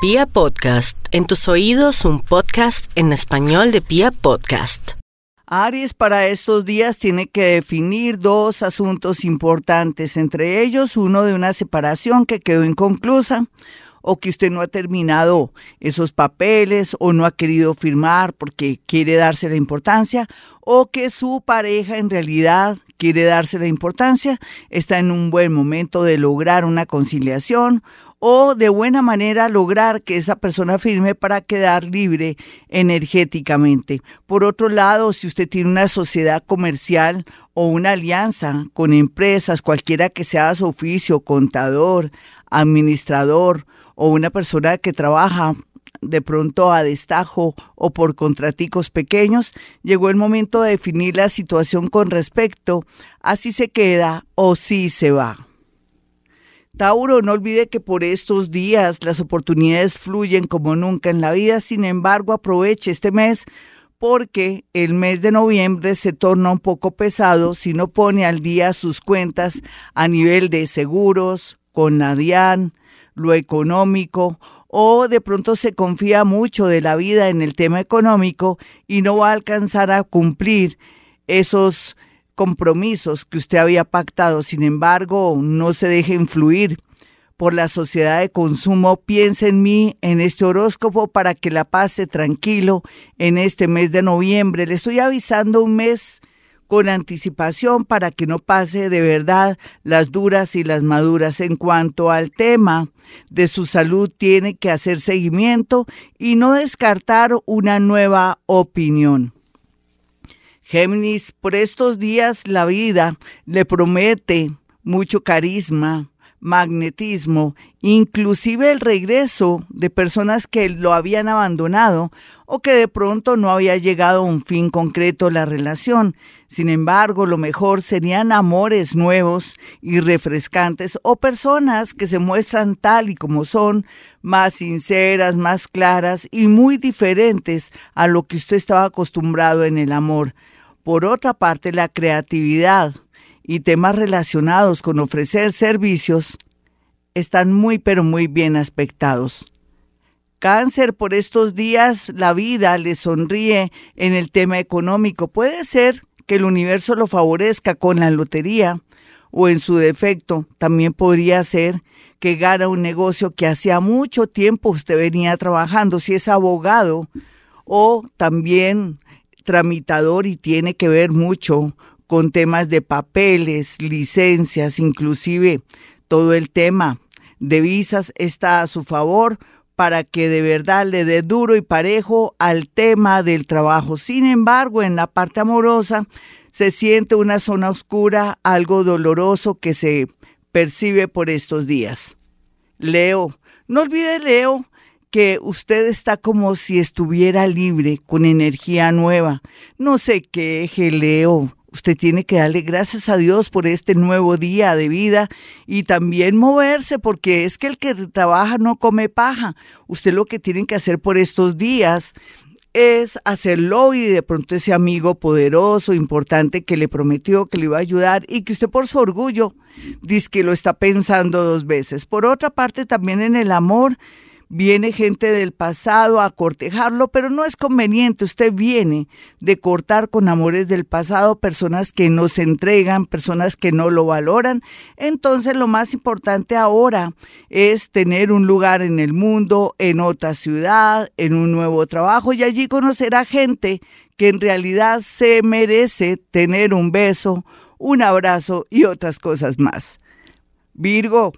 Pia Podcast, en tus oídos un podcast en español de Pia Podcast. Aries para estos días tiene que definir dos asuntos importantes, entre ellos uno de una separación que quedó inconclusa o que usted no ha terminado esos papeles o no ha querido firmar porque quiere darse la importancia o que su pareja en realidad quiere darse la importancia, está en un buen momento de lograr una conciliación o de buena manera lograr que esa persona firme para quedar libre energéticamente. Por otro lado, si usted tiene una sociedad comercial o una alianza con empresas, cualquiera que sea su oficio, contador, administrador o una persona que trabaja de pronto a destajo o por contraticos pequeños, llegó el momento de definir la situación con respecto a si se queda o si se va. Tauro, no olvide que por estos días las oportunidades fluyen como nunca en la vida, sin embargo aproveche este mes porque el mes de noviembre se torna un poco pesado si no pone al día sus cuentas a nivel de seguros, con Nadian, lo económico, o de pronto se confía mucho de la vida en el tema económico y no va a alcanzar a cumplir esos compromisos que usted había pactado. Sin embargo, no se deje influir por la sociedad de consumo. Piense en mí, en este horóscopo, para que la pase tranquilo en este mes de noviembre. Le estoy avisando un mes con anticipación para que no pase de verdad las duras y las maduras. En cuanto al tema de su salud, tiene que hacer seguimiento y no descartar una nueva opinión. Géminis, por estos días la vida le promete mucho carisma, magnetismo, inclusive el regreso de personas que lo habían abandonado o que de pronto no había llegado a un fin concreto la relación. Sin embargo, lo mejor serían amores nuevos y refrescantes o personas que se muestran tal y como son, más sinceras, más claras y muy diferentes a lo que usted estaba acostumbrado en el amor. Por otra parte, la creatividad y temas relacionados con ofrecer servicios están muy pero muy bien aspectados. Cáncer, por estos días la vida le sonríe en el tema económico. Puede ser que el universo lo favorezca con la lotería o en su defecto también podría ser que gana un negocio que hacía mucho tiempo usted venía trabajando, si es abogado o también tramitador y tiene que ver mucho con temas de papeles, licencias, inclusive todo el tema de visas está a su favor para que de verdad le dé duro y parejo al tema del trabajo. Sin embargo, en la parte amorosa se siente una zona oscura, algo doloroso que se percibe por estos días. Leo, no olvide Leo que usted está como si estuviera libre, con energía nueva. No se queje, Leo. Usted tiene que darle gracias a Dios por este nuevo día de vida y también moverse, porque es que el que trabaja no come paja. Usted lo que tiene que hacer por estos días es hacerlo y de pronto ese amigo poderoso, importante que le prometió que le iba a ayudar y que usted por su orgullo dice que lo está pensando dos veces. Por otra parte, también en el amor, viene gente del pasado a cortejarlo, pero no es conveniente. Usted viene de cortar con amores del pasado, personas que no se entregan, personas que no lo valoran. Entonces lo más importante ahora es tener un lugar en el mundo, en otra ciudad, en un nuevo trabajo y allí conocer a gente que en realidad se merece tener un beso, un abrazo y otras cosas más. Virgo,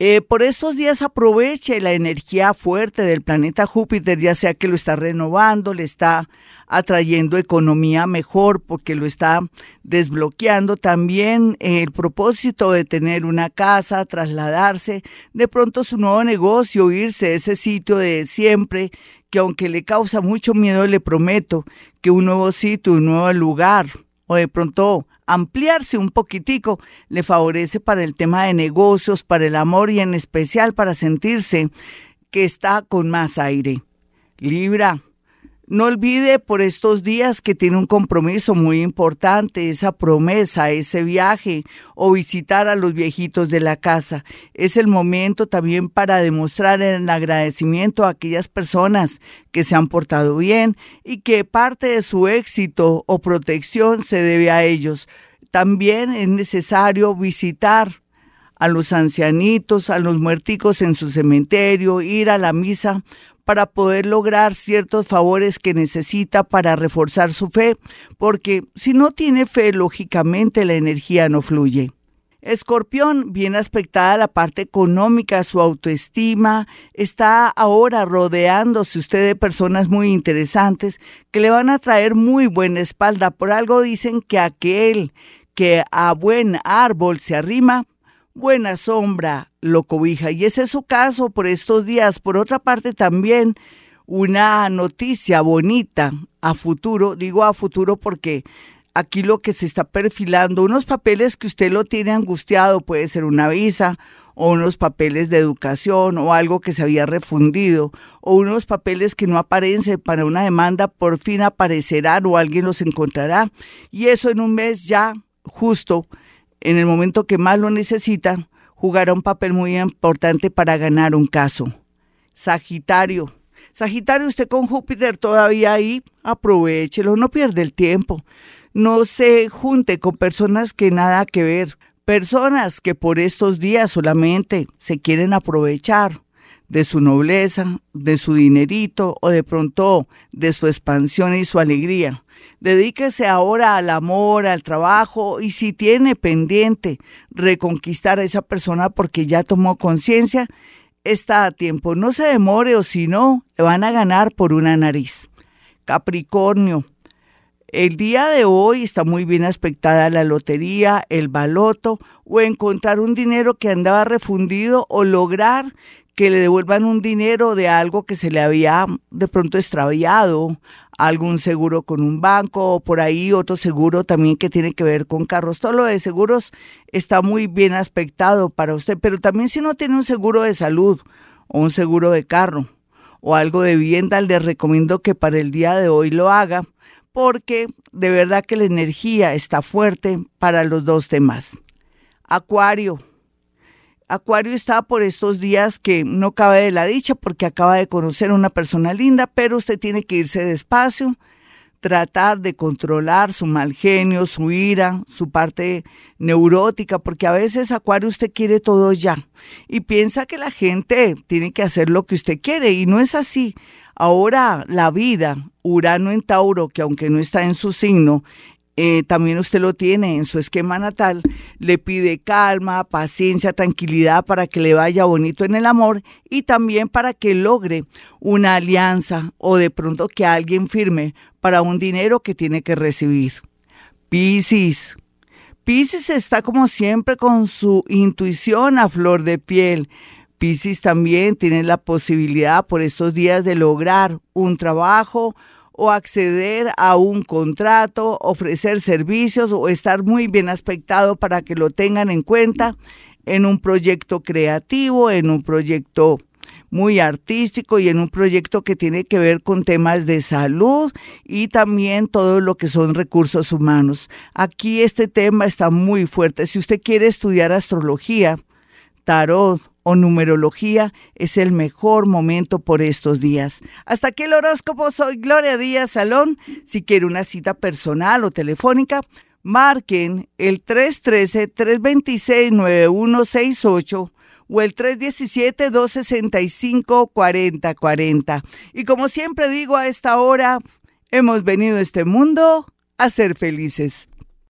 eh, por estos días aproveche la energía fuerte del planeta Júpiter, ya sea que lo está renovando, le está atrayendo economía mejor porque lo está desbloqueando. También el propósito de tener una casa, trasladarse, de pronto su nuevo negocio, irse a ese sitio de siempre, que aunque le causa mucho miedo, le prometo que un nuevo sitio, un nuevo lugar, de pronto ampliarse un poquitico le favorece para el tema de negocios, para el amor y en especial para sentirse que está con más aire. Libra, No olvide por estos días que tiene un compromiso muy importante, esa promesa, ese viaje o visitar a los viejitos de la casa. Es el momento también para demostrar el agradecimiento a aquellas personas que se han portado bien y que parte de su éxito o protección se debe a ellos. También es necesario visitar a los ancianitos, a los muerticos en su cementerio, ir a la misa para poder lograr ciertos favores que necesita para reforzar su fe, porque si no tiene fe, lógicamente la energía no fluye. Escorpión, bien aspectada la parte económica, su autoestima, está ahora rodeándose usted de personas muy interesantes que le van a traer muy buena espalda. Por algo dicen que aquel que a buen árbol se arrima, buena sombra lo cobija. Y ese es su caso por estos días. Por otra parte, también una noticia bonita a futuro, digo a futuro porque aquí lo que se está perfilando, unos papeles que usted lo tiene angustiado, puede ser una visa o unos papeles de educación o algo que se había refundido o unos papeles que no aparecen para una demanda, por fin aparecerán o alguien los encontrará. Y eso en un mes ya justo en el momento que más lo necesita, jugará un papel muy importante para ganar un caso. Sagitario. Sagitario, usted con Júpiter todavía ahí, aprovechelo, no pierde el tiempo. No se junte con personas que nada que ver, personas que por estos días solamente se quieren aprovechar de su nobleza, de su dinerito o de pronto de su expansión y su alegría. Dedíquese ahora al amor, al trabajo y si tiene pendiente reconquistar a esa persona porque ya tomó conciencia, está a tiempo. No se demore o si no, van a ganar por una nariz. Capricornio. El día de hoy está muy bien aspectada la lotería, el baloto o encontrar un dinero que andaba refundido o lograr que le devuelvan un dinero de algo que se le había de pronto extraviado, algún seguro con un banco o por ahí otro seguro también que tiene que ver con carros. Todo lo de seguros está muy bien aspectado para usted, pero también si no tiene un seguro de salud o un seguro de carro o algo de vivienda, le recomiendo que para el día de hoy lo haga porque de verdad que la energía está fuerte para los dos temas. Acuario. Acuario está por estos días que no cabe de la dicha porque acaba de conocer a una persona linda, pero usted tiene que irse despacio, tratar de controlar su mal genio, su ira, su parte neurótica, porque a veces Acuario usted quiere todo ya y piensa que la gente tiene que hacer lo que usted quiere y no es así. Ahora la vida, Urano en Tauro, que aunque no está en su signo, eh, también usted lo tiene en su esquema natal, le pide calma, paciencia, tranquilidad para que le vaya bonito en el amor y también para que logre una alianza o de pronto que alguien firme para un dinero que tiene que recibir. Piscis. Piscis está como siempre con su intuición a flor de piel. Piscis también tiene la posibilidad por estos días de lograr un trabajo, o acceder a un contrato, ofrecer servicios o estar muy bien aspectado para que lo tengan en cuenta en un proyecto creativo, en un proyecto muy artístico y en un proyecto que tiene que ver con temas de salud y también todo lo que son recursos humanos. Aquí este tema está muy fuerte. Si usted quiere estudiar astrología, tarot, o numerología es el mejor momento por estos días. Hasta aquí el horóscopo. Soy Gloria Díaz Salón. Si quiere una cita personal o telefónica, marquen el 313-326-9168 o el 317-265-4040. Y como siempre digo a esta hora, hemos venido a este mundo a ser felices.